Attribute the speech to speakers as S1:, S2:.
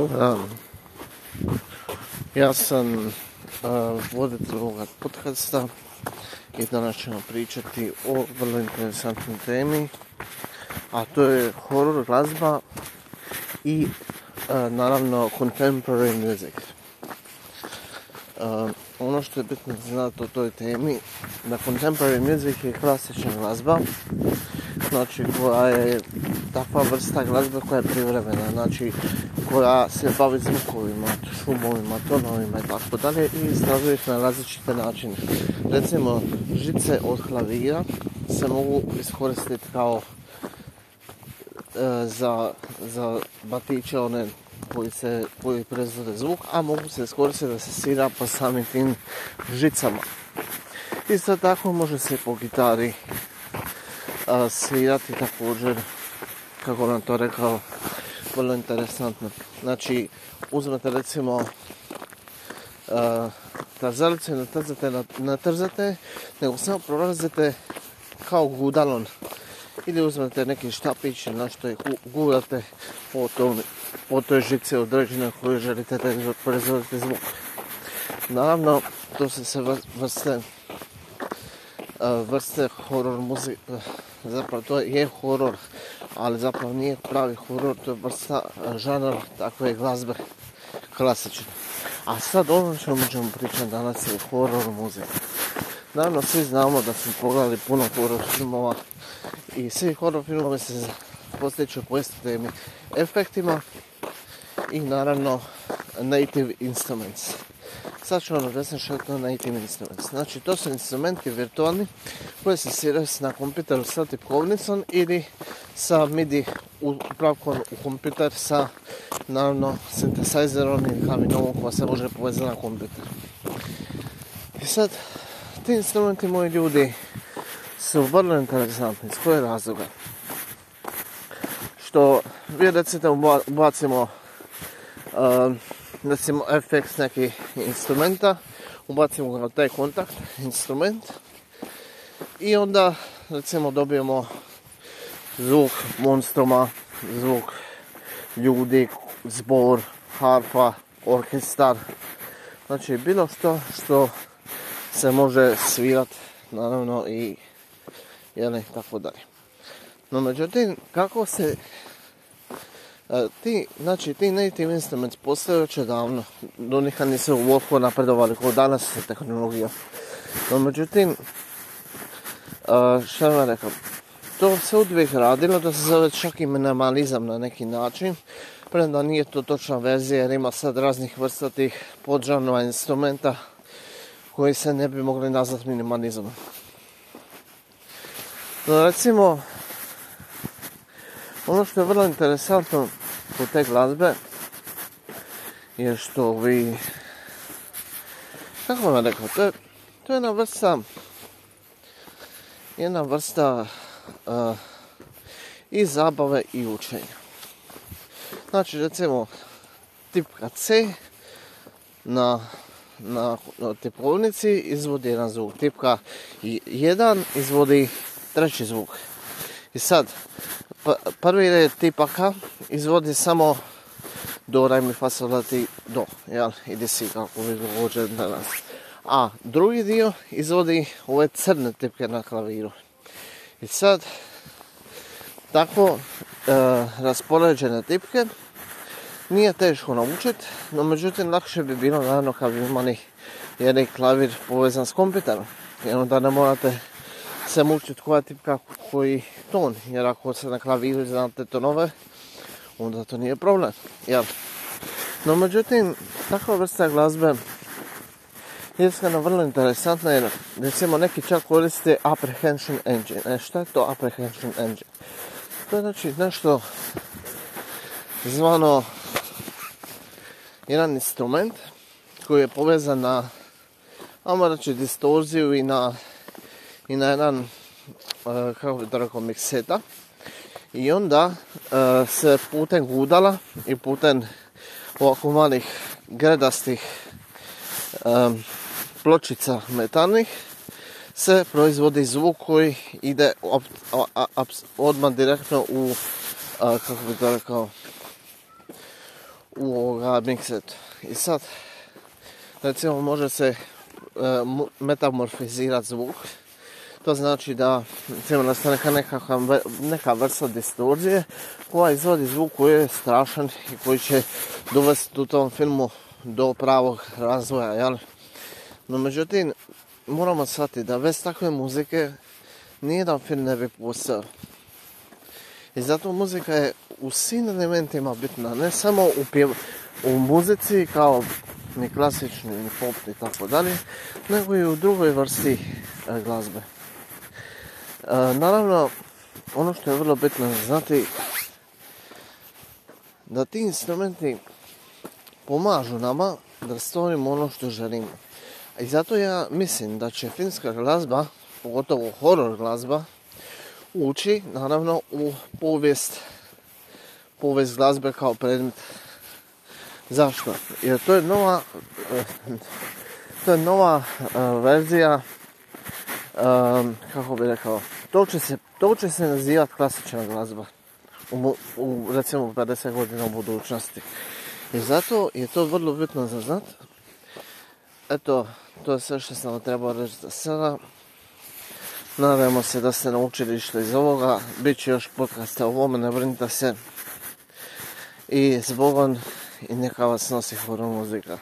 S1: Dobar dan. Ja sam uh, voditelj ovoga podcasta i danas ćemo pričati o vrlo interesantnoj temi, a to je horror glazba i naravno contemporary music. Ono što je bitno znati o toj temi, da contemporary music je klasična glazba, znači koja je takva vrsta glazbe koja je privremena, znači koja se bavi zvukovima, šumovima, tonovima i tako dalje i istražuje ih na različite načine. Recimo, žice od klavira se mogu iskoristiti kao e, za, za batiće one koji, se, koji proizvode zvuk, a mogu se iskoristiti da se svira po samim tim žicama. Isto tako može se po gitari a, svirati također, kako nam to rekao, vrlo interesantno. Znači, uzmete recimo uh, trzalice, ne trzate, ne trzate, nego samo prolazite kao gudalon. Ili uzmete neki štapić na što je gudate po, tom, po toj žici određene koju želite da proizvodite zvuk. Naravno, to se se vrste vrste horror muzike, zapravo to je horror, ali zapravo nije pravi horor, to je vrsta žanar takve glazbe klasične. A sad ono što ćemo pričati danas je horor muzika. Naravno svi znamo da smo pogledali puno horor filmova i svi horor filmovi se postiču po temi efektima i naravno native instruments. Sad ću vam objasniti što je to native instruments. Znači to su instrumenti virtualni koje se sviraju na kompjuteru sa tipkovnicom ili sa MIDI upravkom u kompjuter sa naravno synthesizerom ili kaminovom koja se može povezati na kompjuter. I sad, ti instrumenti moji ljudi su vrlo interesantni. S koje razloga? Što vi recite ubacimo uh, recimo FX neki instrumenta, ubacimo ga u taj kontakt instrument i onda recimo dobijemo zvuk monstroma, zvuk ljudi, zbor, harfa, orkestar. Znači bilo što što se može svirat, naravno i jeli, tako dalje. No međutim, kako se ti, znači ti native instruments postoje već davno, do njih nisu uopko napredovali kao danas tehnologija. No međutim, e, šta vam rekao, to se uvijek radilo, da se zove čak i minimalizam na neki način, premda nije to točna verzija jer ima sad raznih vrsta tih podžanova instrumenta koji se ne bi mogli nazvati minimalizmom. No recimo, ono što je vrlo interesantno kod te glazbe je što vi, kako vam rekao, to je, to je jedna vrsta, jedna vrsta uh, i zabave i učenja. Znači, recimo, tipka C na, na, na tipovnici izvodi jedan zvuk. Tipka 1 izvodi treći zvuk. I sad, prvi red tipaka izvodi samo do, re, mi, fa, sol, ti, do, jel, ide si kako bi govođe danas. A drugi dio izvodi ove crne tipke na klaviru. I sad, tako e, raspoređene tipke nije teško naučiti, no međutim lakše bi bilo naravno kad bi imali jedan klavir povezan s kompjuterom. Jer onda ne morate se mučiti koja tipka koji ton, jer ako se na klaviru znate tonove, onda to nije problem. Jel? No međutim, takva vrsta glazbe iskreno vrlo interesantna jer recimo neki čak koriste apprehension engine. E, šta je to apprehension engine? To je znači nešto zvano jedan instrument koji je povezan na ajmo reći distorziju i na i na jedan uh, kako bi to mikseta i onda uh, se putem gudala i putem ovako malih gredastih um, pločica metalnih se proizvodi zvuk koji ide odmah direktno u kako bi rekao u ovoga miksetu. I sad, recimo može se e, metamorfizirati zvuk. To znači da recimo nastane neka, neka vrsta distorzije koja izvodi zvuk koji je strašan i koji će dovesti u tom filmu do pravog razvoja. Jel? No međutim, moramo shvatiti da bez takve muzike nijedan film ne bi postao. I zato muzika je u svim elementima bitna, ne samo u, u muzici kao ni klasični, ni pop i tako dalje, nego i u drugoj vrsti e, glazbe. E, naravno, ono što je vrlo bitno znati da ti instrumenti pomažu nama da stvorimo ono što želimo. I zato ja mislim da će finska glazba, pogotovo horror glazba, ući naravno u povijest povijest glazbe kao predmet. Zašto? Jer to je nova to je nova uh, verzija um, kako bi rekao to će se, to se nazivati klasična glazba u, recimo 50 godina u budućnosti. I zato je to vrlo bitno za znat. Eto, to je sve što sam trebao reći za sada. Nadajmo se da ste naučili što iz ovoga. Biće još podcasta o ovome, ne brinite se. I zbogom i neka vas nosi horor muzika.